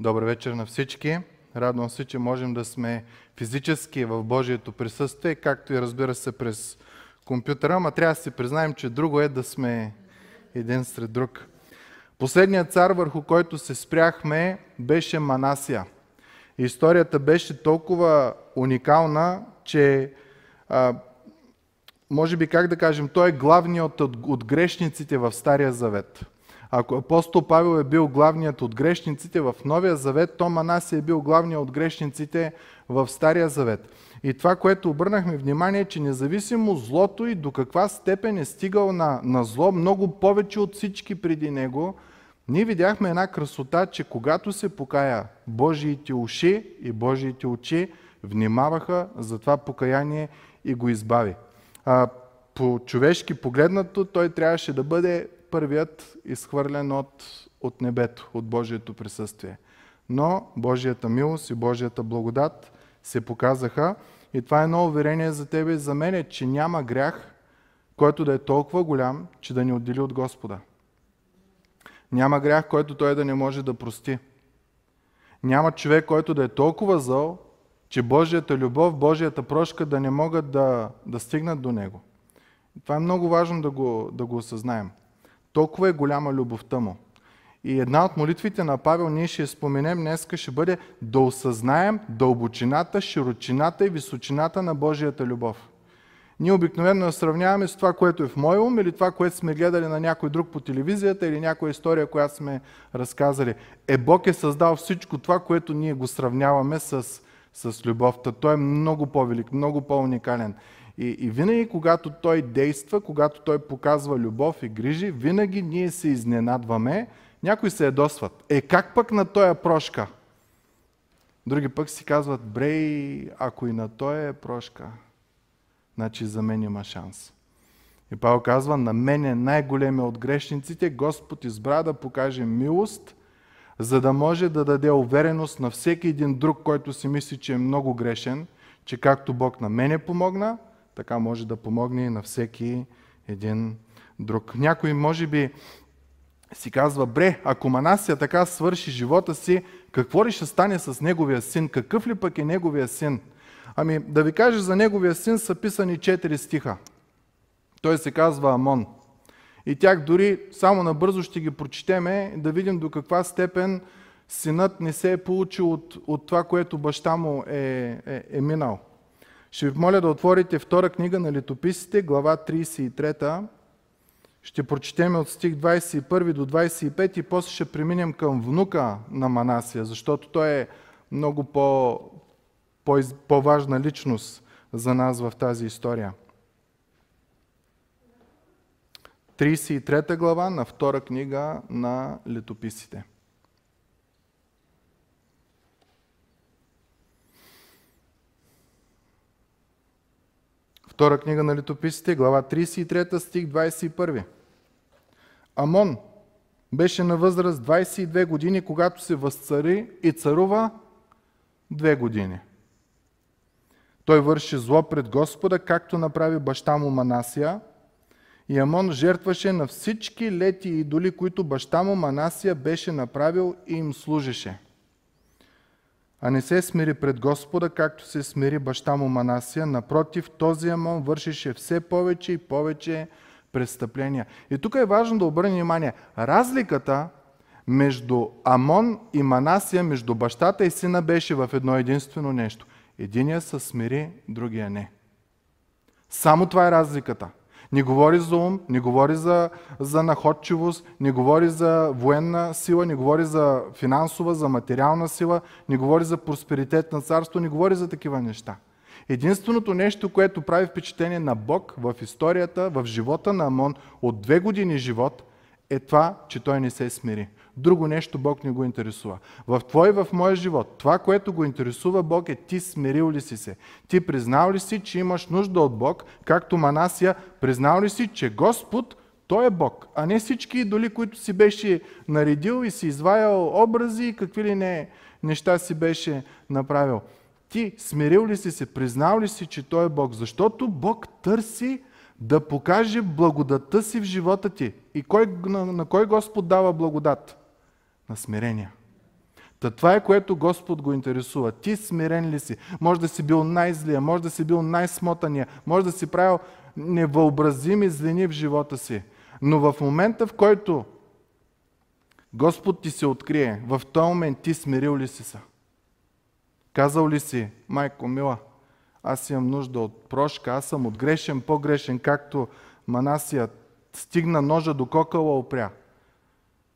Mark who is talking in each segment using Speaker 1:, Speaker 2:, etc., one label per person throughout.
Speaker 1: Добър вечер на всички. Радвам се, че можем да сме физически в Божието присъствие, както и разбира се през компютъра, ама трябва да си признаем, че друго е да сме един сред друг. Последният цар, върху който се спряхме, беше Манасия. Историята беше толкова уникална, че а, може би как да кажем, той е главният от, от грешниците в Стария Завет. Ако апостол Павел е бил главният от грешниците в Новия Завет, то Манаси е бил главният от грешниците в Стария Завет. И това, което обърнахме внимание, че независимо злото и до каква степен е стигал на, на зло, много повече от всички преди него, ние видяхме една красота, че когато се покая, Божиите уши и Божиите очи внимаваха за това покаяние и го избави. А, по човешки погледнато, той трябваше да бъде първият изхвърлен от, от небето, от Божието присъствие. Но Божията милост и Божията благодат се показаха и това е едно уверение за тебе и за мен, че няма грях, който да е толкова голям, че да ни отдели от Господа. Няма грях, който той да не може да прости. Няма човек, който да е толкова зъл, че Божията любов, Божията прошка да не могат да, да стигнат до него. Това е много важно да го, да го осъзнаем. Толкова е голяма любовта му. И една от молитвите на Павел, ние ще споменем днес, ще бъде да осъзнаем дълбочината, широчината и височината на Божията любов. Ние обикновено я сравняваме с това, което е в мой ум или това, което сме гледали на някой друг по телевизията или някоя история, която сме разказали. Е, Бог е създал всичко това, което ние го сравняваме с, с любовта. Той е много по-велик, много по-уникален. И, и винаги, когато Той действа, когато Той показва любов и грижи, винаги ние се изненадваме, някои се ядосват. Е, как пък на Той е прошка? Други пък си казват, брей, ако и на Той е прошка, значи за мен има шанс. И Павел казва, на мен е най-големия от грешниците, Господ избра да покаже милост, за да може да даде увереност на всеки един друг, който си мисли, че е много грешен, че както Бог на мене помогна, така може да помогне на всеки един друг. Някой може би си казва, бре, ако Манасия така свърши живота си, какво ли ще стане с неговия син? Какъв ли пък е неговия син? Ами да ви кажа, за неговия син са писани четири стиха. Той се казва Амон. И тях дори само набързо ще ги прочетеме, да видим до каква степен синът не се е получил от, от това, което баща му е, е, е минал. Ще ви моля да отворите втора книга на летописите, глава 33. Ще прочетем от стих 21 до 25 и после ще преминем към внука на Манасия, защото той е много по, по, по-важна личност за нас в тази история. 33 глава на втора книга на летописите. Втора книга на летописите, глава 33, стих 21. Амон беше на възраст 22 години, когато се възцари и царува две години. Той върши зло пред Господа, както направи баща му Манасия. И Амон жертваше на всички лети идоли, които баща му Манасия беше направил и им служеше а не се смири пред Господа, както се смири баща му Манасия. Напротив, този Амон вършеше все повече и повече престъпления. И тук е важно да обърнем внимание. Разликата между Амон и Манасия, между бащата и сина беше в едно единствено нещо. Единия се смири, другия не. Само това е разликата. Не говори за ум, не говори за, за находчивост, не говори за военна сила, не говори за финансова, за материална сила, не говори за просперитет на царство, не говори за такива неща. Единственото нещо, което прави впечатление на Бог в историята, в живота на Амон от две години живот, е това, че той не се смири. Друго нещо Бог не го интересува. В твой и в моя живот, това, което го интересува Бог е ти смирил ли си се? Ти признал ли си, че имаш нужда от Бог, както Манасия, признал ли си, че Господ, Той е Бог, а не всички идоли, които си беше наредил и си изваял образи и какви ли не неща си беше направил. Ти смирил ли си се, признал ли си, че Той е Бог? Защото Бог търси да покаже благодата си в живота ти. И кой, на, на кой Господ дава благодат? На смирение. Та това е което Господ го интересува. Ти смирен ли си? Може да си бил най-злия, може да си бил най-смотания, може да си правил невъобразими злини в живота си. Но в момента, в който Господ ти се открие, в този момент ти смирил ли си са? Казал ли си, майко мила, аз имам нужда от прошка, аз съм от грешен, по-грешен, както Манасия стигна ножа до кокала опря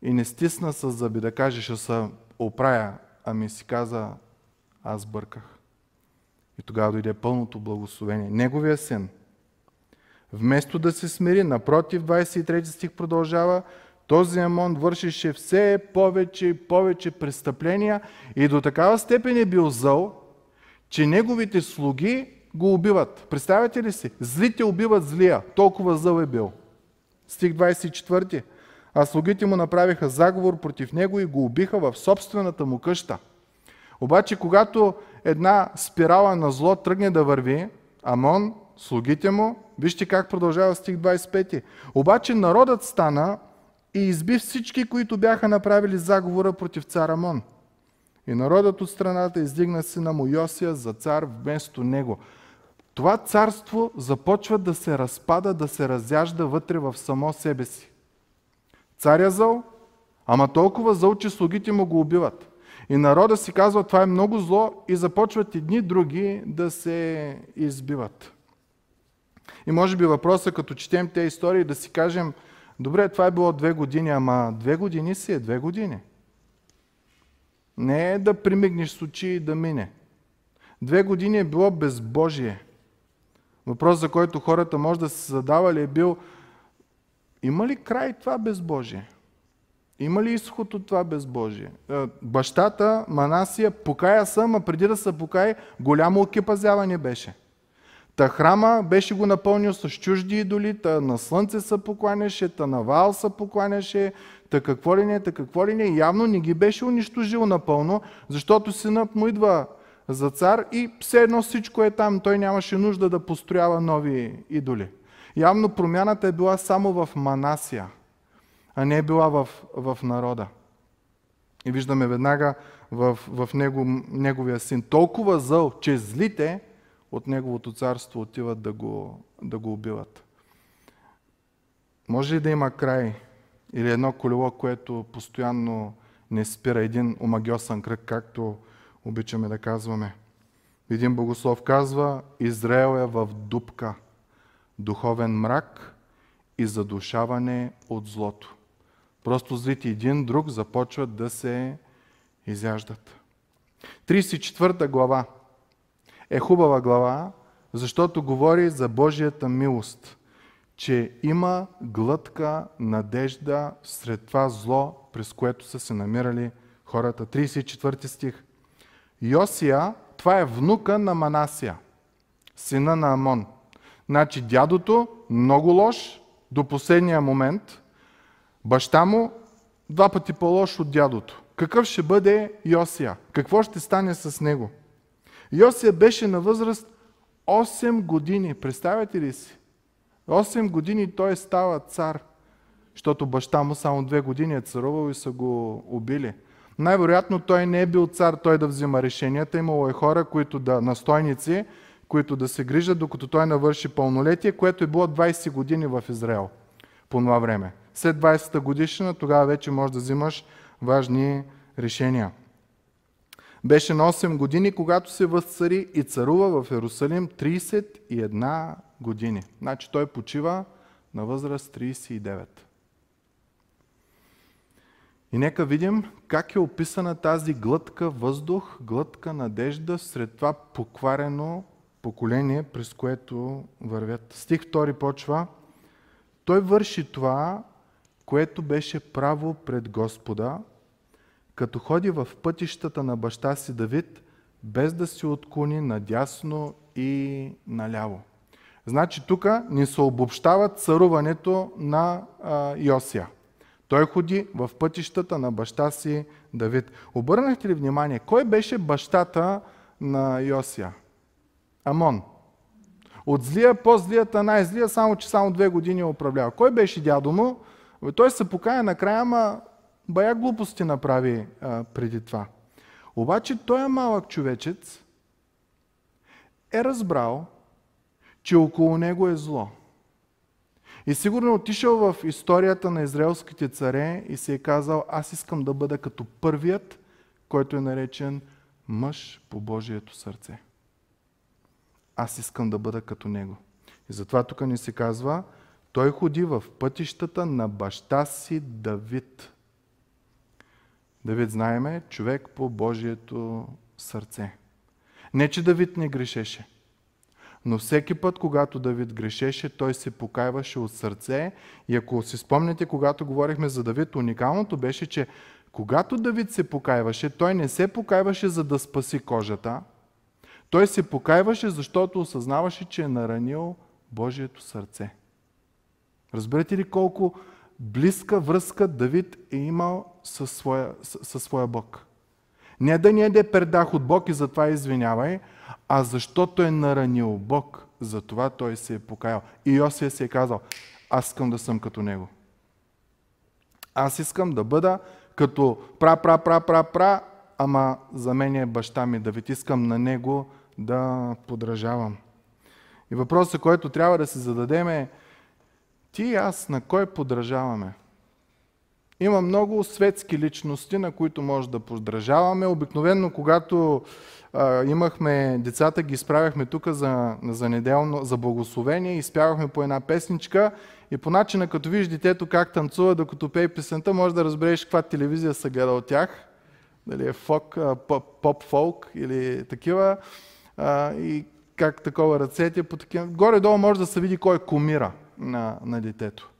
Speaker 1: и не стисна с зъби да каже, ще се оправя, ами си каза, аз бърках. И тогава дойде пълното благословение. Неговия син, вместо да се смири, напротив, 23 стих продължава, този Амон вършише все повече и повече престъпления и до такава степен е бил зъл, че неговите слуги го убиват. Представяте ли си? Злите убиват злия. Толкова зъл е бил. Стих 24. А слугите му направиха заговор против него и го убиха в собствената му къща. Обаче, когато една спирала на зло тръгне да върви, Амон, слугите му, вижте как продължава стих 25. Обаче народът стана и изби всички, които бяха направили заговора против цар Амон. И народът от страната издигна сина му Йосия за цар вместо него. Това царство започва да се разпада, да се разяжда вътре в само себе си. Царя зъл, ама толкова зъл, че слугите му го убиват. И народа си казва, това е много зло и започват едни други да се избиват. И може би въпроса, като четем тези истории, да си кажем, добре, това е било две години, ама две години си е две години. Не е да примигнеш с очи и да мине. Две години е било безбожие. Въпрос, за който хората може да се задавали е бил, има ли край това безбожие? Има ли изход от това безбожие? Е, бащата Манасия покая съм, а преди да се покае, голямо окипазяване беше. Та храма беше го напълнил с чужди идоли, та на слънце се покланяше, та на вал се покланяше, та какво ли не, та какво ли не. Явно не ги беше унищожил напълно, защото синът му идва за цар и все едно всичко е там. Той нямаше нужда да построява нови идоли. Явно промяната е била само в Манасия, а не е била в, в народа. И виждаме веднага в, в него, неговия син толкова зъл, че злите от неговото царство отиват да го, да го убиват. Може ли да има край или едно колело, което постоянно не спира един омагиосен кръг, както обичаме да казваме? Един богослов казва, Израел е в дупка, духовен мрак и задушаване от злото. Просто злите един друг започват да се изяждат. 34 глава е хубава глава, защото говори за Божията милост, че има глътка надежда сред това зло, през което са се намирали хората. 34 стих. Йосия, това е внука на Манасия, сина на Амон. Значи дядото много лош до последния момент, баща му два пъти по-лош от дядото. Какъв ще бъде Йосия? Какво ще стане с него? Йосия беше на възраст 8 години. Представяте ли си? 8 години той става цар, защото баща му само 2 години е царувал и са го убили. Най-вероятно той не е бил цар, той да взима решенията. Имало е хора, които да, настойници, които да се грижат, докато той навърши пълнолетие, което е било 20 години в Израел по това време. След 20-та годишна, тогава вече можеш да взимаш важни решения. Беше на 8 години, когато се възцари и царува в Иерусалим 31 години. Значи той почива на възраст 39. И нека видим как е описана тази глътка въздух, глътка надежда сред това покварено поколение, през което вървят. Стих 2 почва. Той върши това, което беше право пред Господа, като ходи в пътищата на баща си Давид, без да се отклони надясно и наляво. Значи тук ни се обобщава царуването на а, Йосия. Той ходи в пътищата на баща си Давид. Обърнахте ли внимание, кой беше бащата на Йосия? Амон. От злия по-злията най-злия, само че само две години е управлява. Кой беше дядо му? Той се покая накрая, ама бая глупости направи а, преди това. Обаче той е малък човечец е разбрал, че около него е зло. И сигурно е отишъл в историята на израелските царе и се е казал, аз искам да бъда като първият, който е наречен мъж по Божието сърце. Аз искам да бъда като него. И затова тук ни се казва, той ходи в пътищата на баща си Давид. Давид, знаеме, човек по Божието сърце. Не, че Давид не грешеше. Но всеки път, когато Давид грешеше, той се покайваше от сърце. И ако си спомняте, когато говорихме за Давид, уникалното беше, че когато Давид се покайваше, той не се покайваше за да спаси кожата. Той се покайваше, защото осъзнаваше, че е наранил Божието сърце. Разбирате ли колко близка връзка Давид е имал със своя, със своя Бог? Не да ни еде пердах от Бог и затова извинявай, а защото е наранил Бог, затова той се е покаял. И Йосия се е казал, аз искам да съм като него. Аз искам да бъда като пра, пра, пра, пра, пра, ама за мен е баща ми Давид. Искам на него да подражавам. И въпросът, който трябва да си зададем е, ти и аз на кой подражаваме? Има много светски личности, на които може да подражаваме. Обикновено, когато а, имахме децата, ги изправяхме тук за, за неделно, за благословение, изпявахме по една песничка и по начина, като виж детето как танцува, докато пее песента, може да разбереш каква телевизия са от тях. Дали е фок, поп-фолк или такива. А, и как такова ръцете. По такива. Горе-долу може да се види кой е кумира на, на детето.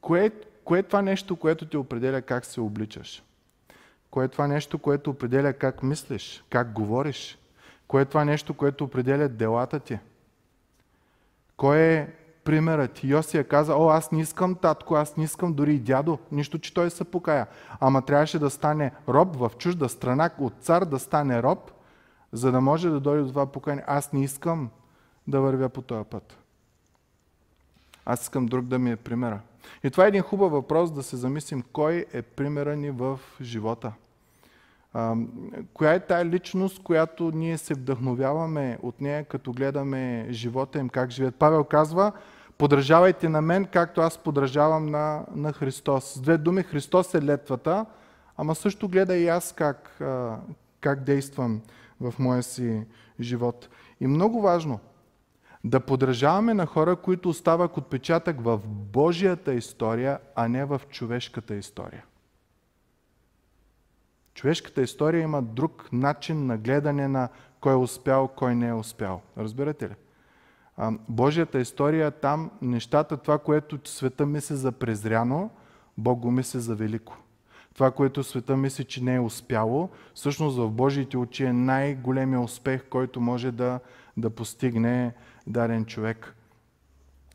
Speaker 1: Кое, кое е това нещо, което ти определя как се обличаш? Кое е това нещо, което определя как мислиш, как говориш? Кое е това нещо, което определя делата ти? Кой е примерът? Йосия каза, о, аз не искам татко, аз не искам дори и дядо, нищо, че той се покая. Ама трябваше да стане роб в чужда страна, от цар да стане роб, за да може да дойде до това покаяне. Аз не искам да вървя по този път. Аз искам друг да ми е примера. И това е един хубав въпрос да се замислим кой е примера ни в живота. А, коя е тая личност, която ние се вдъхновяваме от нея, като гледаме живота им, как живеят. Павел казва, подражавайте на мен, както аз подражавам на, на Христос. С две думи, Христос е летвата, ама също гледа и аз как, как действам в моя си живот. И много важно, да подражаваме на хора, които остават отпечатък в Божията история, а не в човешката история. Човешката история има друг начин на гледане на кой е успял, кой не е успял. Разбирате ли? Божията история там, нещата, това, което света мисли за презряно, Бог го мисли за велико. Това, което света мисли, че не е успяло, всъщност в Божиите очи е най-големия успех, който може да, да постигне даден човек.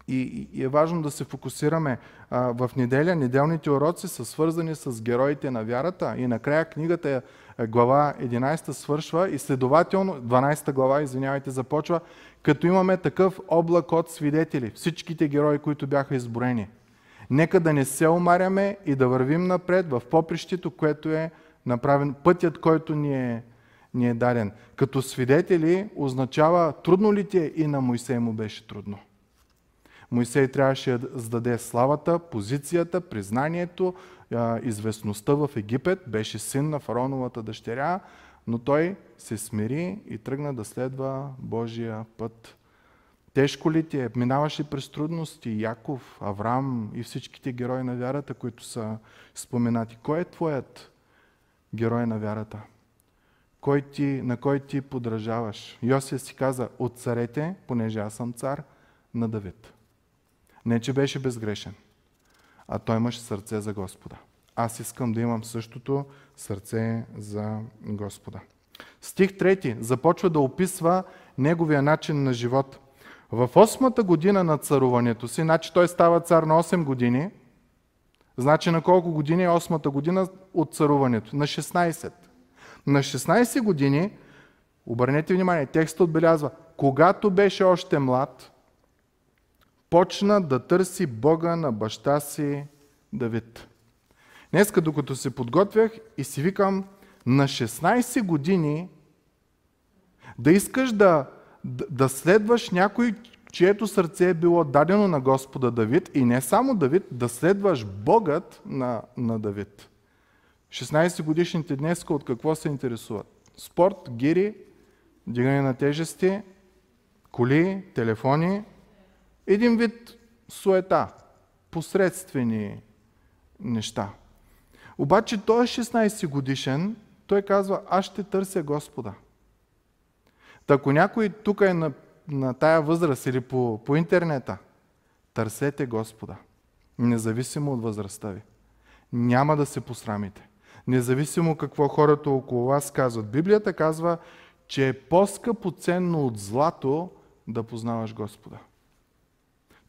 Speaker 1: И, и е важно да се фокусираме а, в неделя. Неделните уроци са свързани с героите на вярата и накрая книгата е, глава 11 свършва и следователно, 12 глава, извинявайте, започва, като имаме такъв облак от свидетели, всичките герои, които бяха изброени. Нека да не се омаряме и да вървим напред в попрището, което е направен, пътят, който ни е ни е даден. Като свидетели означава трудно ли ти е и на Моисей му беше трудно. Моисей трябваше да зададе славата, позицията, признанието, известността в Египет. Беше син на фароновата дъщеря, но той се смири и тръгна да следва Божия път. Тежко ли ти е? Минаваше през трудности Яков, Авраам и всичките герои на вярата, които са споменати. Кой е твоят герой на вярата? кой ти, на кой ти подражаваш. Йосия си каза, от царете, понеже аз съм цар, на Давид. Не, че беше безгрешен, а той имаше сърце за Господа. Аз искам да имам същото сърце за Господа. Стих 3 започва да описва неговия начин на живот. В 8-та година на царуването си, значи той става цар на 8 години, значи на колко години е 8-та година от царуването? На 16. На 16 години, обърнете внимание, текстът отбелязва, когато беше още млад, почна да търси Бога на баща си Давид. Днеска, докато се подготвях и си викам, на 16 години да искаш да, да, следваш някой, чието сърце е било дадено на Господа Давид и не само Давид, да следваш Богът на, на Давид. 16 годишните днес от какво се интересуват? Спорт, гири, дигане на тежести, коли, телефони, един вид суета, посредствени неща. Обаче той е 16 годишен, той казва, аз ще търся Господа. Та ако някой тук е на, на тая възраст или по, по интернета, търсете Господа. Независимо от възрастта ви. Няма да се посрамите. Независимо какво хората около вас казват. Библията казва, че е по-скъпо ценно от злато да познаваш Господа.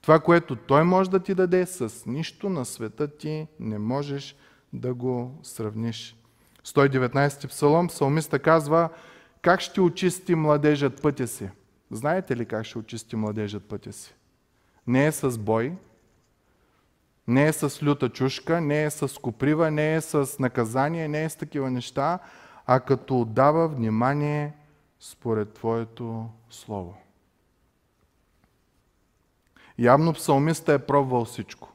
Speaker 1: Това, което Той може да ти даде, с нищо на света ти не можеш да го сравниш. 119 псалом, псалмиста казва, как ще очисти младежът пътя си? Знаете ли как ще очисти младежът пътя си? Не е с бой, не е с люта чушка, не е с коприва, не е с наказание, не е с такива неща, а като отдава внимание според Твоето Слово. Явно псалмиста е пробвал всичко.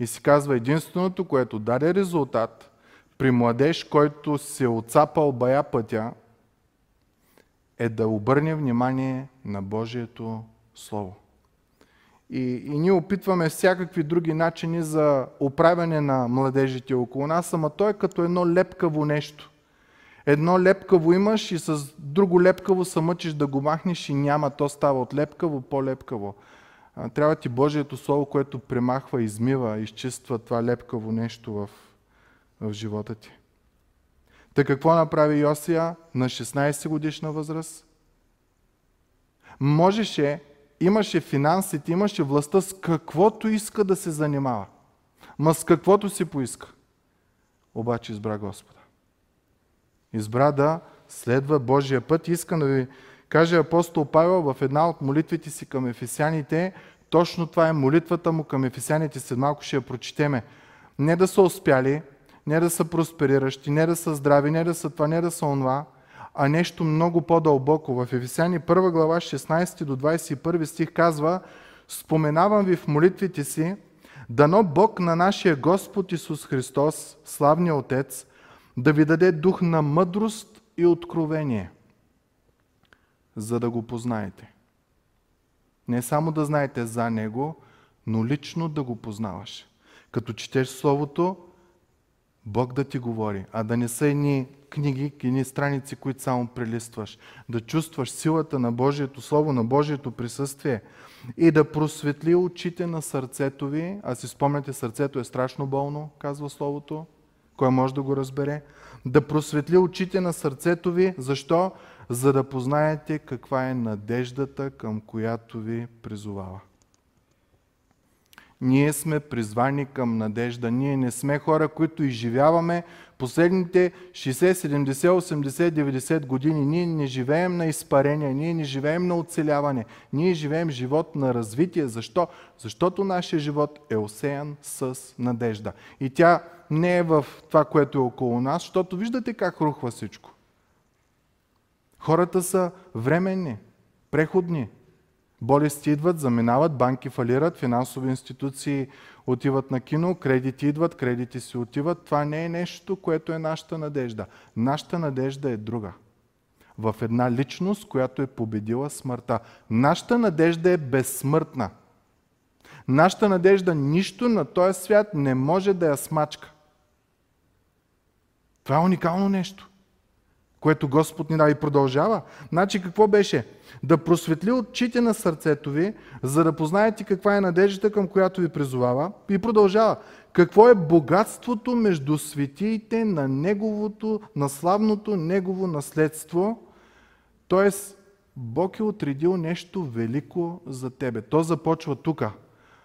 Speaker 1: И си казва, единственото, което даде резултат при младеж, който се отцапал бая пътя, е да обърне внимание на Божието Слово. И, и ние опитваме всякакви други начини за оправяне на младежите около нас, ама той е като едно лепкаво нещо. Едно лепкаво имаш и с друго лепкаво се мъчиш да го махнеш и няма, то става от лепкаво по-лепкаво. Трябва ти Божието Слово, което премахва, измива, изчиства това лепкаво нещо в, в живота ти. Та какво направи Йосия на 16 годишна възраст? Можеше, имаше финансите, имаше властта с каквото иска да се занимава. Ма с каквото си поиска. Обаче избра Господа. Избра да следва Божия път. Искам да ви кажа апостол Павел в една от молитвите си към ефесяните, точно това е молитвата му към ефесяните, след малко ще я прочетеме. Не да са успяли, не да са проспериращи, не да са здрави, не да са това, не да са онова, а нещо много по-дълбоко. В Ефесяни 1 глава 16 до 21 стих казва Споменавам ви в молитвите си, дано Бог на нашия Господ Исус Христос, славния Отец, да ви даде дух на мъдрост и откровение, за да го познаете. Не само да знаете за Него, но лично да го познаваш. Като четеш Словото, Бог да ти говори, а да не са едни книги, едни страници, които само прелистваш. Да чувстваш силата на Божието Слово, на Божието присъствие и да просветли очите на сърцето ви. А си спомняте, сърцето е страшно болно, казва Словото. Кой може да го разбере? Да просветли очите на сърцето ви. Защо? За да познаете каква е надеждата, към която ви призовава. Ние сме призвани към надежда. Ние не сме хора, които изживяваме последните 60, 70, 80, 90 години. Ние не живеем на изпарение, ние не живеем на оцеляване. Ние живеем живот на развитие. Защо? Защото нашия живот е осеян с надежда. И тя не е в това, което е около нас, защото виждате как рухва всичко. Хората са временни, преходни, Болести идват, заминават, банки фалират, финансови институции отиват на кино, кредити идват, кредити си отиват. Това не е нещо, което е нашата надежда. Нашата надежда е друга. В една личност, която е победила смъртта. Нашата надежда е безсмъртна. Нашата надежда нищо на този свят не може да я смачка. Това е уникално нещо, което Господ ни дава и продължава. Значи какво беше? да просветли очите на сърцето ви, за да познаете каква е надеждата, към която ви призовава. И продължава. Какво е богатството между светиите на неговото, на славното негово наследство? Тоест, Бог е отредил нещо велико за тебе. То започва тук,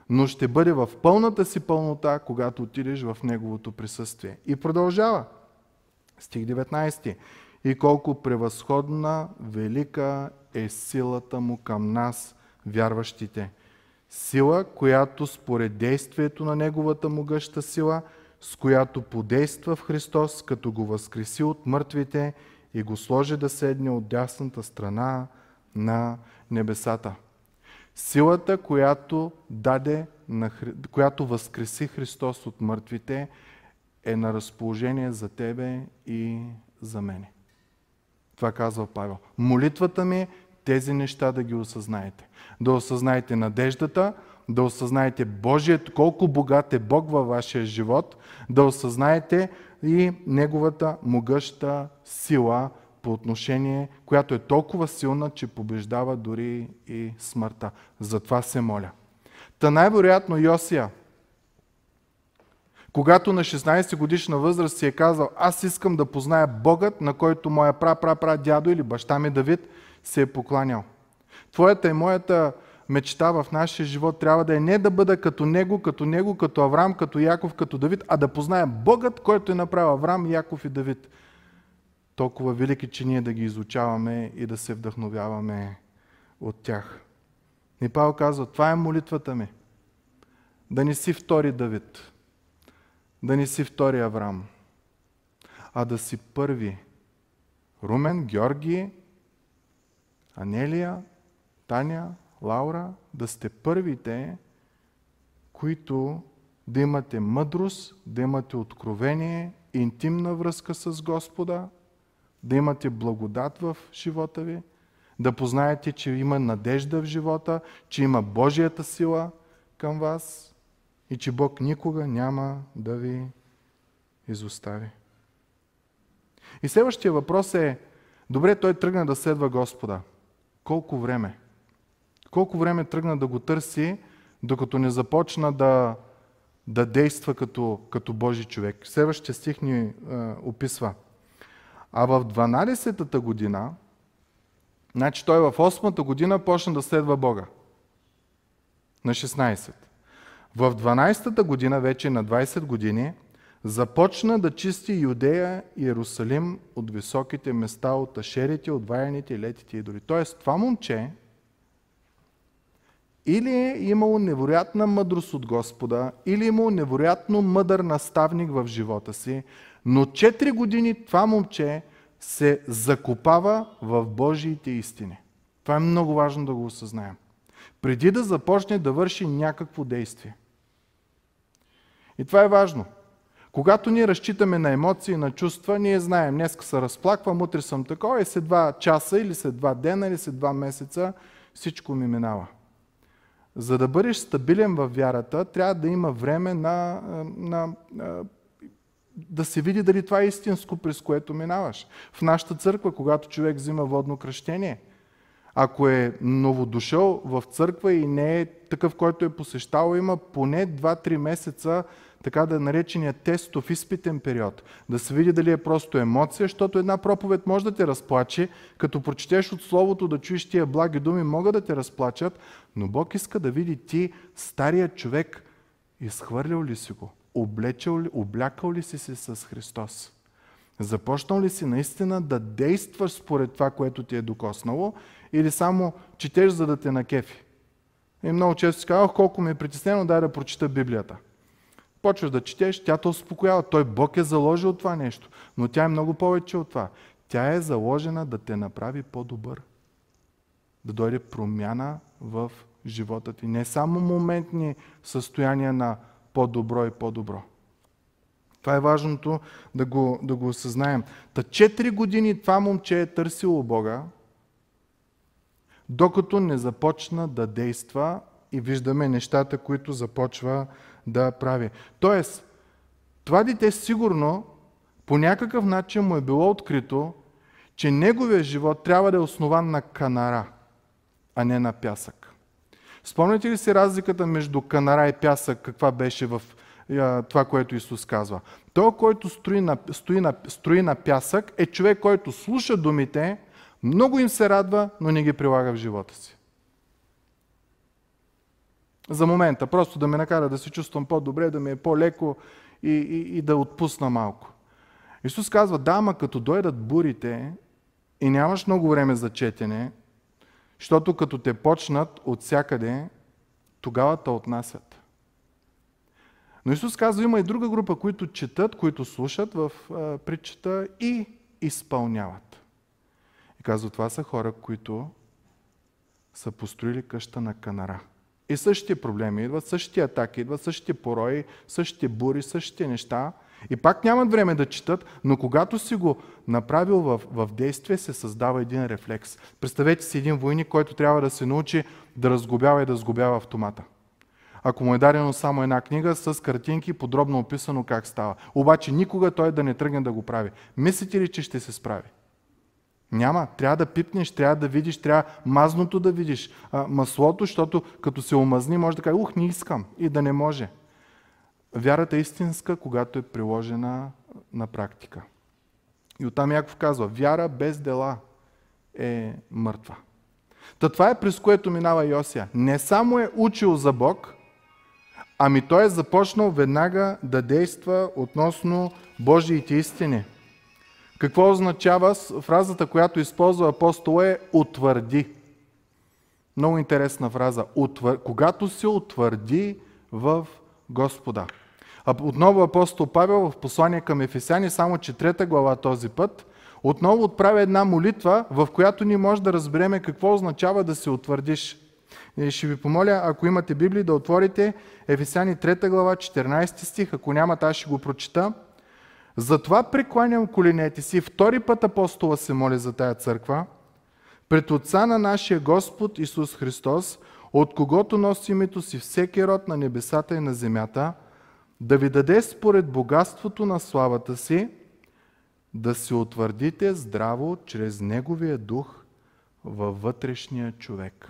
Speaker 1: но ще бъде в пълната си пълнота, когато отидеш в Неговото присъствие. И продължава. Стих 19 и колко превъзходна, велика е силата му към нас, вярващите. Сила, която според действието на неговата могъща сила с която подейства в Христос, като го възкреси от мъртвите и го сложи да седне от дясната страна на небесата. Силата, която даде, на, която възкреси Христос от мъртвите, е на разположение за тебе и за мене. Това казва Павел. Молитвата ми е тези неща да ги осъзнаете. Да осъзнаете надеждата, да осъзнаете Божието, колко богат е Бог във вашия живот, да осъзнаете и Неговата могъща сила по отношение, която е толкова силна, че побеждава дори и смъртта. Затова се моля. Та най-вероятно Йосия, когато на 16 годишна възраст си е казал, аз искам да позная Богът, на който моя пра-пра-пра дядо или баща ми Давид се е покланял. Твоята и моята мечта в нашия живот трябва да е не да бъда като него, като него, като Авраам, като Яков, като Давид, а да позная Богът, който е направил Авраам, Яков и Давид. Толкова велики, че ние да ги изучаваме и да се вдъхновяваме от тях. И Павел казва, това е молитвата ми. Да не си втори Давид, да не си втори Авраам, а да си първи. Румен, Георги, Анелия, Таня, Лаура, да сте първите, които да имате мъдрост, да имате откровение, интимна връзка с Господа, да имате благодат в живота ви, да познаете, че има надежда в живота, че има Божията сила към вас и че Бог никога няма да ви изостави. И следващия въпрос е, добре, той тръгна да следва Господа. Колко време? Колко време тръгна да го търси, докато не започна да, да действа като, като Божи човек. Следващия стих ни е, описва. А в 12-та година, значи той в 8-та година почна да следва Бога. На 16. В 12-та година, вече на 20 години, започна да чисти Юдея и Иерусалим от високите места, от ашерите, от ваяните, летите и дори. Тоест, това момче, или е имало невероятна мъдрост от Господа, или е имало невероятно мъдър наставник в живота си, но 4 години това момче се закопава в Божиите истини. Това е много важно да го осъзнаем. Преди да започне да върши някакво действие. И това е важно. Когато ние разчитаме на емоции, на чувства, ние знаем, днес се разплаквам, утре съм такова и след два часа или след два дена или след два месеца всичко ми минава. За да бъдеш стабилен във вярата, трябва да има време на, на, на да се види дали това е истинско, през което минаваш. В нашата църква, когато човек взима водно кръщение, ако е новодушъл в църква и не е такъв, който е посещавал, има поне 2-3 месеца така да наречения тестов изпитен период. Да се види дали е просто емоция, защото една проповед може да те разплаче, като прочетеш от Словото да чуеш тия благи думи, могат да те разплачат, но Бог иска да види ти, стария човек, изхвърлял ли си го, облечал ли, облякал ли си се с Христос. Започнал ли си наистина да действаш според това, което ти е докоснало, или само четеш, за да те накефи? И много често си казвах, колко ми е притеснено, дай да прочита Библията. Почваш да четеш, тя те успокоява. Той Бог е заложил това нещо. Но тя е много повече от това. Тя е заложена да те направи по-добър. Да дойде промяна в живота ти. Не само моментни състояния на по-добро и по-добро. Това е важното да го, да го осъзнаем. Та четири години това момче е търсило Бога, докато не започна да действа и виждаме нещата, които започва да прави. Тоест, това дете сигурно по някакъв начин му е било открито, че неговия живот трябва да е основан на канара, а не на пясък. Спомняте ли си разликата между канара и пясък, каква беше в това, което Исус казва? Той, който строи на, стои на, строи на пясък, е човек, който слуша думите, много им се радва, но не ги прилага в живота си за момента, просто да ме накара да се чувствам по-добре, да ми е по-леко и, и, и да отпусна малко. Исус казва, да, ама като дойдат бурите и нямаш много време за четене, защото като те почнат от всякъде, тогава те отнасят. Но Исус казва, има и друга група, които четат, които слушат в а, притчата и изпълняват. И казва, това са хора, които са построили къща на канара. И същите проблеми идват, същите атаки идват, същите порои, същите бури, същите неща. И пак нямат време да четат, но когато си го направил в, в действие, се създава един рефлекс. Представете си един войник, който трябва да се научи да разгубява и да сгубява автомата. Ако му е дадено само една книга с картинки, подробно описано как става. Обаче никога той да не тръгне да го прави. Мислите ли, че ще се справи? Няма. Трябва да пипнеш, трябва да видиш, трябва мазното да видиш. А, маслото, защото като се омазни, може да каже, ух, не искам и да не може. Вярата е истинска, когато е приложена на практика. И оттам Яков казва, вяра без дела е мъртва. Та това е през което минава Йосия. Не само е учил за Бог, ами той е започнал веднага да действа относно Божиите истини. Какво означава фразата, която използва апостол е утвърди. Много интересна фраза. Утвър... Когато се утвърди в Господа. Отново апостол Павел в послание към Ефесяни, само че трета глава този път, отново отправя една молитва, в която ни може да разбереме какво означава да се утвърдиш. И ще ви помоля, ако имате Библия, да отворите Ефесяни 3 глава, 14 стих. Ако нямате, аз ще го прочита. Затова прекланям коленете си. Втори път апостола се моли за тая църква. Пред Отца на нашия Господ Исус Христос, от когото носи името си всеки род на небесата и на земята, да ви даде според богатството на славата си, да се утвърдите здраво чрез Неговия дух във вътрешния човек.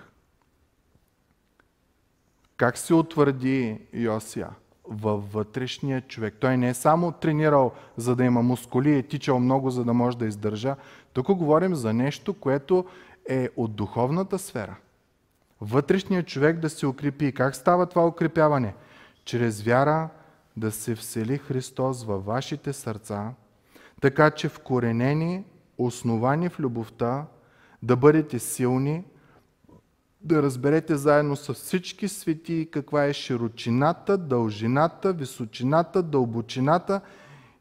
Speaker 1: Как се утвърди Йосия? Във вътрешния човек. Той не е само тренирал, за да има мускули, е тичал много, за да може да издържа. Тук говорим за нещо, което е от духовната сфера. Вътрешният човек да се укрепи. Как става това укрепяване? Чрез вяра да се всели Христос във вашите сърца, така че вкоренени, основани в любовта, да бъдете силни, да разберете заедно с всички свети каква е широчината, дължината, височината, дълбочината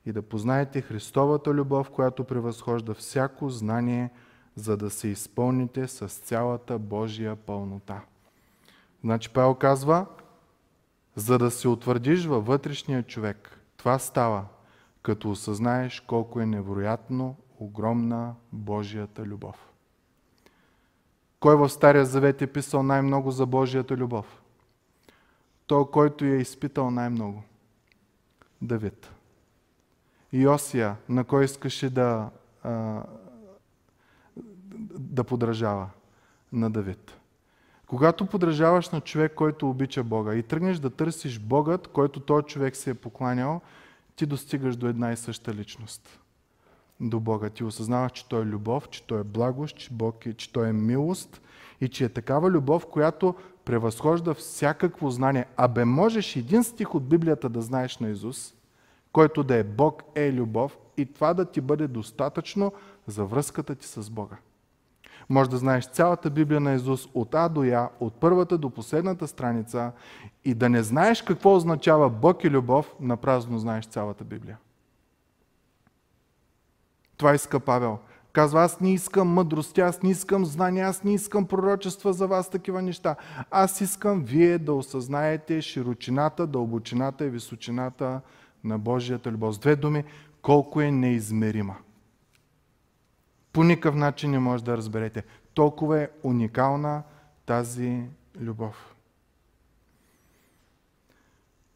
Speaker 1: и да познаете Христовата любов, която превъзхожда всяко знание, за да се изпълните с цялата Божия пълнота. Значи Павел казва, за да се утвърдиш във вътрешния човек, това става, като осъзнаеш колко е невероятно огромна Божията любов. Кой в Стария Завет е писал най-много за Божията любов? Той, който я е изпитал най-много. Давид. Йосия, на кой искаше да, да подражава? На Давид. Когато подражаваш на човек, който обича Бога и тръгнеш да търсиш Богът, който този човек се е покланял, ти достигаш до една и съща личност до Бога. Ти осъзнаваш, че Той е любов, че Той е благост, че Бог е, че Той е милост и че е такава любов, която превъзхожда всякакво знание. Абе можеш един стих от Библията да знаеш на Исус, който да е Бог е любов и това да ти бъде достатъчно за връзката ти с Бога. Може да знаеш цялата Библия на Исус от А до Я, от първата до последната страница и да не знаеш какво означава Бог и любов, напразно знаеш цялата Библия. Това иска Павел. Казва, аз не искам мъдрост, аз не искам знания, аз не искам пророчества за вас, такива неща. Аз искам вие да осъзнаете широчината, дълбочината и височината на Божията любов. С две думи, колко е неизмерима. По никакъв начин не може да разберете. Толкова е уникална тази любов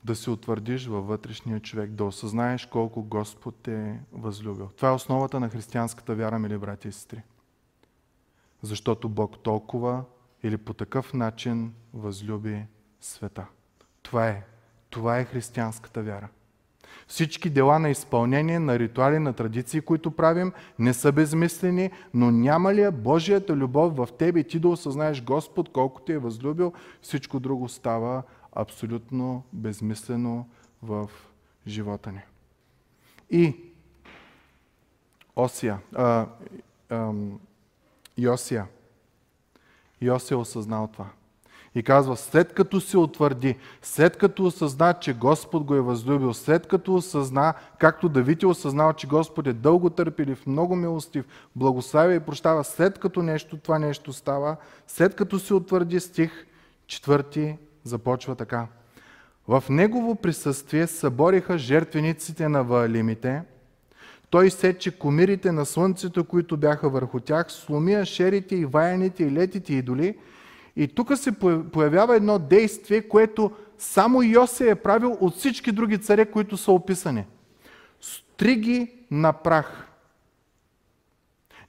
Speaker 1: да се утвърдиш във вътрешния човек, да осъзнаеш колко Господ те е възлюбил. Това е основата на християнската вяра, мили брати и сестри. Защото Бог толкова или по такъв начин възлюби света. Това е. Това е християнската вяра. Всички дела на изпълнение, на ритуали, на традиции, които правим, не са безмислени, но няма ли Божията любов в тебе ти да осъзнаеш Господ, колко те е възлюбил, всичко друго става абсолютно безмислено в живота ни. И Осия, а, а, Йосия. Йосия осъзнал това. И казва, след като се утвърди, след като осъзна, че Господ го е възлюбил, след като осъзна, както Давид е осъзнал, че Господ е дълго търпелив, много милостив, благославя и прощава, след като нещо, това нещо става, след като се утвърди стих, четвърти започва така. В негово присъствие събориха жертвениците на Ваалимите, той сече комирите на слънцето, които бяха върху тях, сломи ашерите и ваяните и летите идоли – и тук се появява едно действие, което само Йосе е правил от всички други царе, които са описани. Стриги на прах.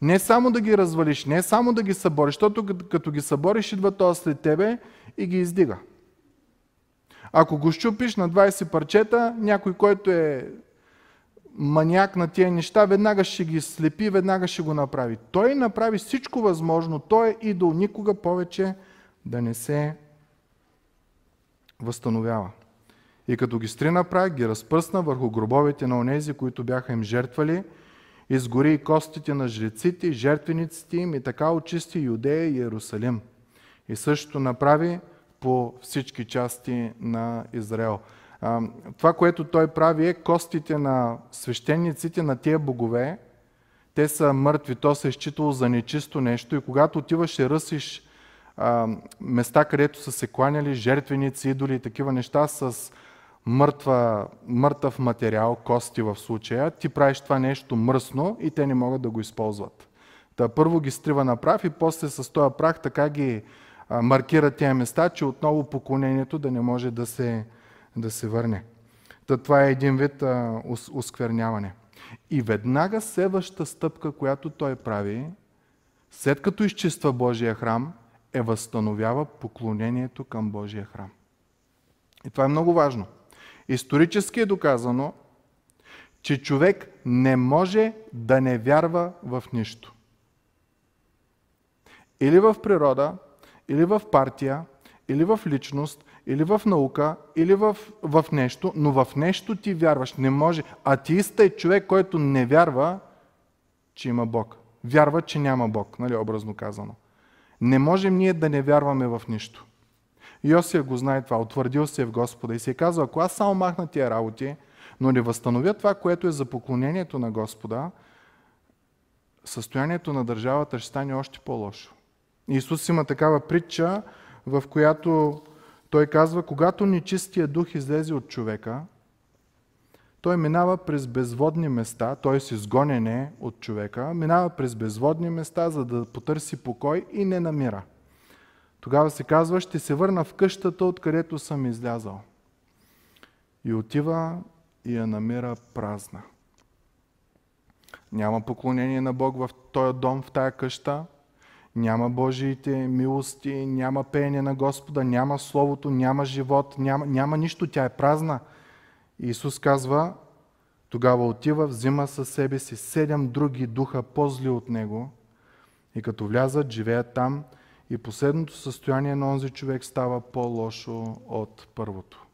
Speaker 1: Не само да ги развалиш, не само да ги събориш, защото като ги събориш, идва то след тебе и ги издига. Ако го щупиш на 20 парчета, някой, който е маняк на тия неща, веднага ще ги слепи, веднага ще го направи. Той направи всичко възможно. Той е идол. Никога повече да не се възстановява. И като ги стрина прах, ги разпръсна върху гробовете на онези, които бяха им жертвали, изгори и костите на жреците, жертвениците им и така очисти Юдея и Иерусалим. И също направи по всички части на Израел. Това, което той прави е костите на свещениците на тия богове, те са мъртви, то се е считало за нечисто нещо и когато отиваш и ръсиш а, места, където са се кланяли жертвеници, идоли и такива неща с мъртва, мъртъв материал, кости в случая, ти правиш това нещо мръсно и те не могат да го използват. Та първо ги стрива на прах и после с този прах така ги маркира тези места, че отново поклонението да не може да се, да се върне. Та това е един вид а, оскверняване. И веднага следващата стъпка, която той прави, след като изчиства Божия храм, е възстановява поклонението към Божия храм. И това е много важно. Исторически е доказано, че човек не може да не вярва в нищо. Или в природа, или в партия, или в личност, или в наука, или в, в нещо, но в нещо ти вярваш. Не може. Атеиста е човек, който не вярва, че има Бог. Вярва, че няма Бог, нали, образно казано. Не можем ние да не вярваме в нищо. Йосия го знае това, утвърдил се в Господа и се е казва, ако аз само махна тия работи, но не възстановя това, което е за поклонението на Господа, състоянието на държавата ще стане още по-лошо. Исус има такава притча, в която той казва, когато нечистия дух излезе от човека, той минава през безводни места, т.е. изгонене от човека, минава през безводни места, за да потърси покой и не намира. Тогава се казва, ще се върна в къщата, откъдето съм излязал. И отива и я намира празна. Няма поклонение на Бог в този дом, в тая къща. Няма Божиите милости, няма пеене на Господа, няма Словото, няма живот, няма, няма нищо. Тя е празна. Исус казва, тогава отива, взима със себе си седем други духа по-зли от него и като влязат, живеят там и последното състояние на онзи човек става по-лошо от първото.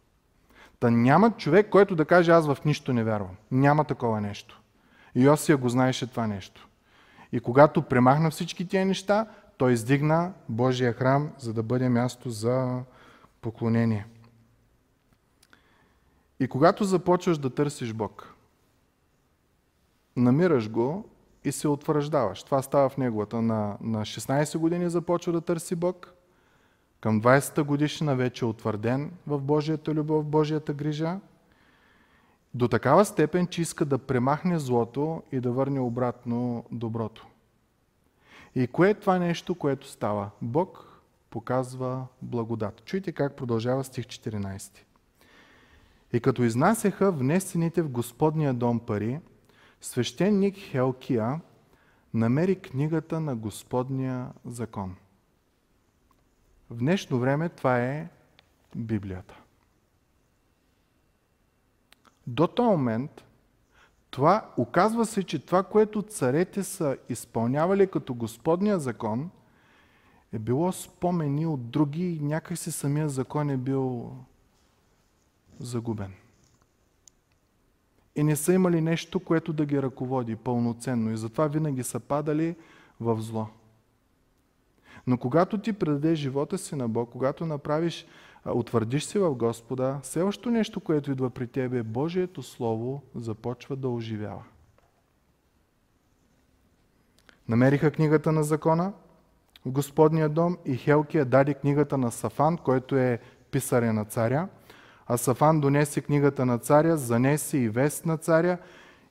Speaker 1: Та няма човек, който да каже аз в нищо не вярвам. Няма такова нещо. Йосия го знаеше това нещо. И когато премахна всички тия неща, той издигна Божия храм, за да бъде място за поклонение. И когато започваш да търсиш Бог, намираш го и се утвърждаваш. Това става в неговата. На, на 16 години започва да търси Бог. Към 20-та годишна вече е утвърден в Божията любов, в Божията грижа. До такава степен, че иска да премахне злото и да върне обратно доброто. И кое е това нещо, което става? Бог показва благодат. Чуйте как продължава стих 14. И като изнасяха внесените в Господния дом пари, свещеник Хелкия намери книгата на Господния закон. В днешно време това е Библията. До този момент това оказва се, че това, което царете са изпълнявали като Господния закон, е било спомени от други и някакси самия закон е бил загубен. И не са имали нещо, което да ги ръководи пълноценно. И затова винаги са падали в зло. Но когато ти предадеш живота си на Бог, когато направиш, утвърдиш се в Господа, следващото нещо, което идва при тебе, Божието Слово започва да оживява. Намериха книгата на закона в Господния дом и Хелкия даде книгата на Сафан, който е писаря на царя. А Сафан донесе книгата на царя, занесе и вест на царя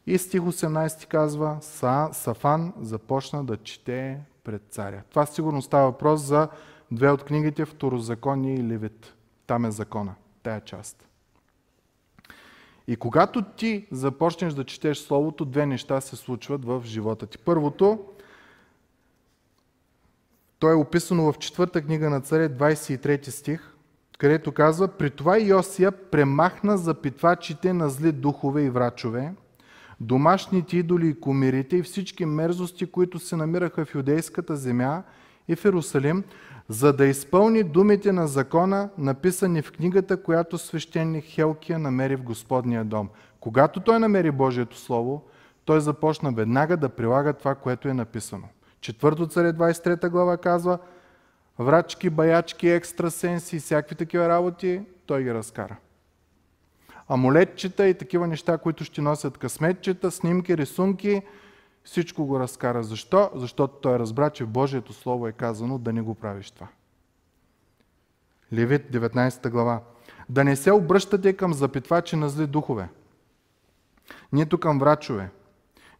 Speaker 1: и стих 18 казва, Сафан започна да чете пред царя. Това сигурно става въпрос за две от книгите Второзаконие и Левит. Там е закона, тая част. И когато ти започнеш да четеш Словото, две неща се случват в живота ти. Първото, то е описано в четвърта книга на царя, 23 стих, където казва, при това Йосия премахна запитвачите на зли духове и врачове, домашните идоли и комирите и всички мерзости, които се намираха в юдейската земя и в Иерусалим, за да изпълни думите на закона, написани в книгата, която свещеник Хелкия намери в Господния дом. Когато той намери Божието Слово, той започна веднага да прилага това, което е написано. Четвърто царе 23 глава казва, врачки, баячки, екстрасенси и всякакви такива работи, той ги разкара амулетчета и такива неща, които ще носят късметчета, снимки, рисунки, всичко го разкара. Защо? Защото той разбра, че в Божието Слово е казано да не го правиш това. Левит, 19 глава. Да не се обръщате към запитвачи на зли духове, нито към врачове.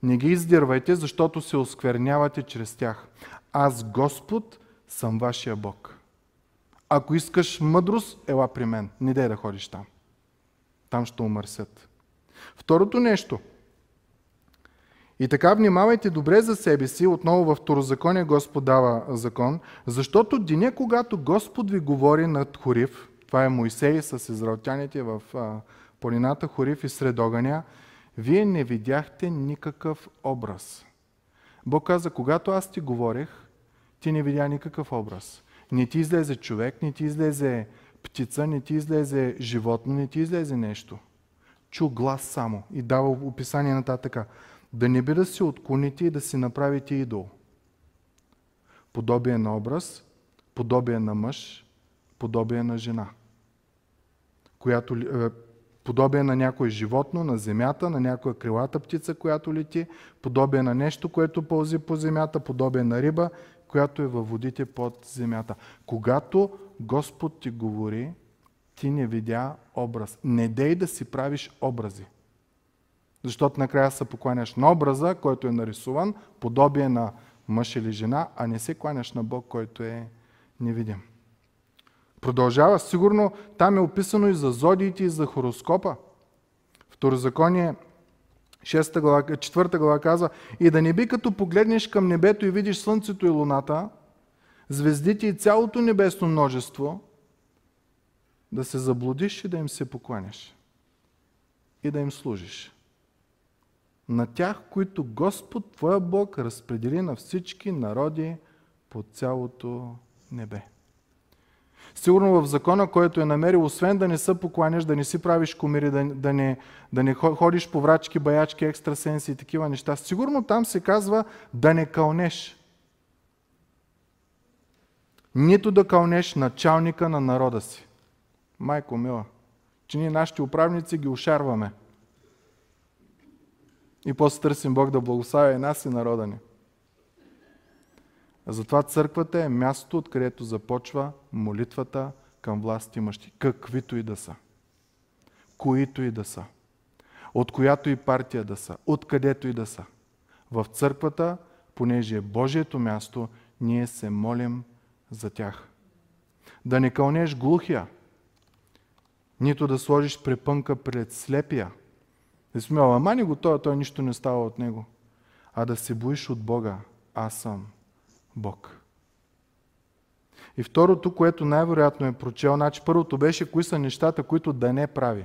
Speaker 1: Не ги издирвайте, защото се осквернявате чрез тях. Аз, Господ, съм вашия Бог. Ако искаш мъдрост, ела при мен. Не дай да ходиш там. Там ще умърсят. Второто нещо. И така внимавайте добре за себе си, отново във второзаконие Господ дава закон, защото деня, когато Господ ви говори над Хорив, това е Моисей с израелтяните в планината Хорив и сред огъня, вие не видяхте никакъв образ. Бог каза, когато аз ти говорех, ти не видя никакъв образ. Не ти излезе човек, не ти излезе птица, не ти излезе животно, не ти излезе нещо. Чу глас само и дава описание нататък. Да не би да се отклоните и да си направите идол. Подобие на образ, подобие на мъж, подобие на жена. Която, е, подобие на някое животно, на земята, на някоя крилата птица, която лети, подобие на нещо, което пълзи по земята, подобие на риба, която е във водите под земята. Когато Господ ти говори, ти не видя образ. Не дей да си правиш образи. Защото накрая се покланяш на образа, който е нарисуван, подобие на мъж или жена, а не се кланяш на Бог, който е невидим. Продължава, сигурно там е описано и за зодиите, и за хороскопа. Второзаконие 6 глава, 4 глава казва, и да не би като погледнеш към небето и видиш слънцето и луната, звездите и цялото небесно множество, да се заблудиш и да им се покланяш и да им служиш. На тях, които Господ, Твоя Бог, разпредели на всички народи по цялото небе. Сигурно в закона, който е намерил, освен да не се покланяш, да не си правиш комири, да, да, не, да не ходиш по врачки, баячки, екстрасенси и такива неща, сигурно там се казва да не кълнеш нито да кълнеш началника на народа си. Майко мила, че ние нашите управници ги ушарваме. И после търсим Бог да благославя и нас и народа ни. Затова църквата е мястото, откъдето започва молитвата към власт имащи, каквито и да са. Които и да са. От която и партия да са. Откъдето и да са. В църквата, понеже е Божието място, ние се молим за тях. Да не кълнеш глухия, нито да сложиш препънка пред слепия. Си мисля, ама не го той, той нищо не става от него. А да се боиш от Бога. Аз съм Бог. И второто, което най-вероятно е прочел, значи първото беше кои са нещата, които да не прави.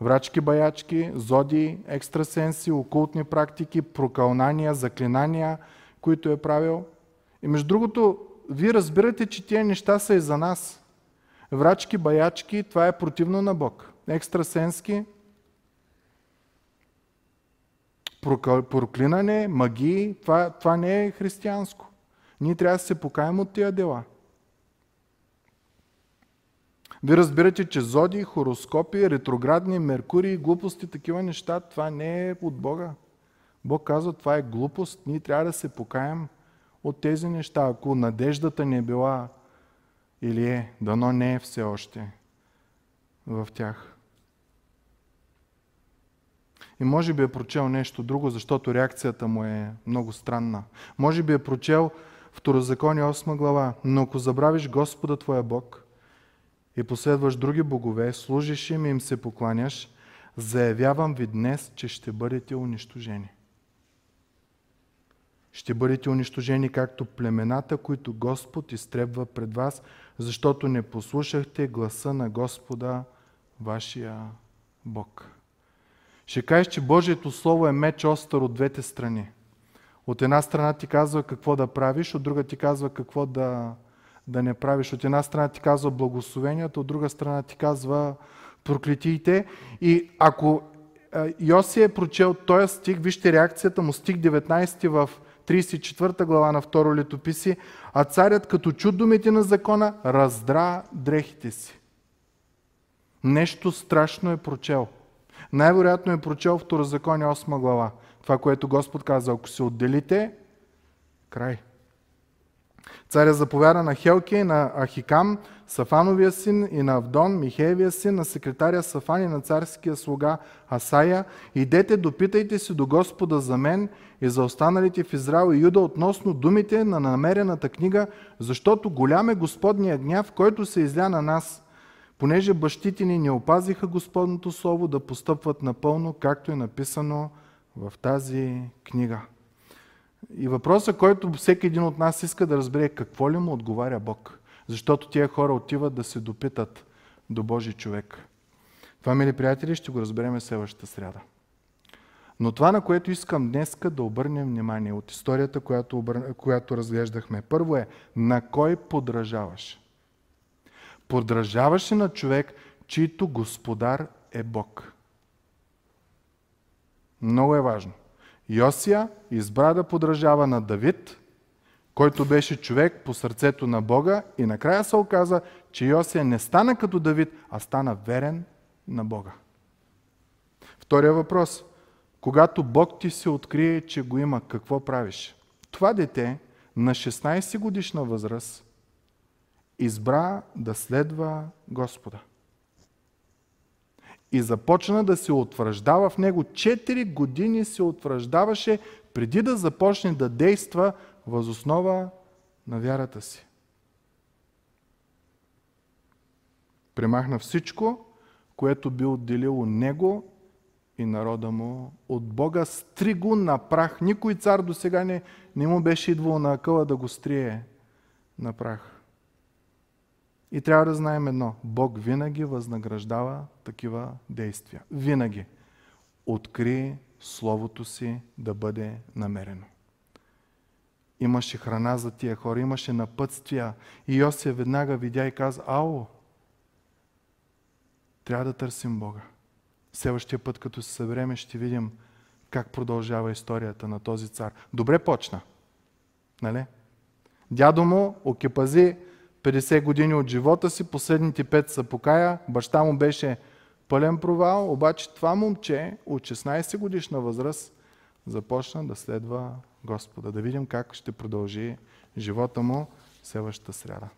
Speaker 1: Врачки, баячки, зоди, екстрасенси, окултни практики, прокълнания, заклинания, които е правил. И между другото, вие разбирате, че тия неща са и за нас. Врачки, баячки, това е противно на Бог. Екстрасенски, проклинане, магии, това, това не е християнско. Ние трябва да се покаем от тия дела. Вие разбирате, че зоди, хороскопи, ретроградни, меркурии, глупости, такива неща, това не е от Бога. Бог казва, това е глупост. Ние трябва да се покаем от тези неща. Ако надеждата не е била или е, дано не е все още в тях. И може би е прочел нещо друго, защото реакцията му е много странна. Може би е прочел Второзаконие 8 глава. Но ако забравиш Господа твоя Бог и последваш други богове, служиш им и им се покланяш, заявявам ви днес, че ще бъдете унищожени. Ще бъдете унищожени както племената, които Господ изтребва пред вас, защото не послушахте гласа на Господа, вашия Бог. Ще кажеш, че Божието Слово е меч остър от двете страни. От една страна ти казва какво да правиш, от друга ти казва какво да, да не правиш. От една страна ти казва благословението, от друга страна ти казва проклетиите. И ако Йоси е прочел този стих, вижте реакцията му, стих 19 в 34 глава на второ летописи, а царят като чу думите на закона, раздра дрехите си. Нещо страшно е прочел. Най-вероятно е прочел Второзаконие 8 глава. Това, което Господ каза, ако се отделите, край. Царя заповяда на Хелки, на Ахикам, Сафановия син и на Авдон, Михеевия син, на секретаря Сафан и на царския слуга Асая. Идете, допитайте се до Господа за мен и за останалите в Израел и Юда относно думите на намерената книга, защото голям е Господния гняв, който се изля на нас, понеже бащите ни не опазиха Господното Слово да постъпват напълно, както е написано в тази книга. И въпросът, който всеки един от нас иска да разбере, какво ли му отговаря Бог. Защото тия хора отиват да се допитат до Божий човек. Това, мили приятели, ще го разберем следващата сряда. Но това, на което искам днес да обърнем внимание от историята, която, обър... която разглеждахме, първо е на кой подражаваш? Подражаваш на човек, чийто господар е Бог. Много е важно. Йосия избра да подражава на Давид, който беше човек по сърцето на Бога и накрая се оказа, че Йосия не стана като Давид, а стана верен на Бога. Втория въпрос. Когато Бог ти се открие, че го има, какво правиш? Това дете на 16 годишна възраст избра да следва Господа и започна да се утвърждава в него. Четири години се утвърждаваше преди да започне да действа възоснова на вярата си. Премахна всичко, което би отделило него и народа му от Бога. Стри го на прах. Никой цар до сега не, не му беше идвал на акъла да го стрие на прах. И трябва да знаем едно. Бог винаги възнаграждава такива действия. Винаги. Откри Словото си да бъде намерено. Имаше храна за тия хора, имаше напътствия. И Йосия веднага видя и каза, ао, трябва да търсим Бога. Следващия път, като се събереме, ще видим как продължава историята на този цар. Добре почна. Нали? Дядо му окепази 50 години от живота си, последните 5 са покая, баща му беше пълен провал, обаче това момче от 16 годишна възраст започна да следва Господа. Да видим как ще продължи живота му следващата сряда.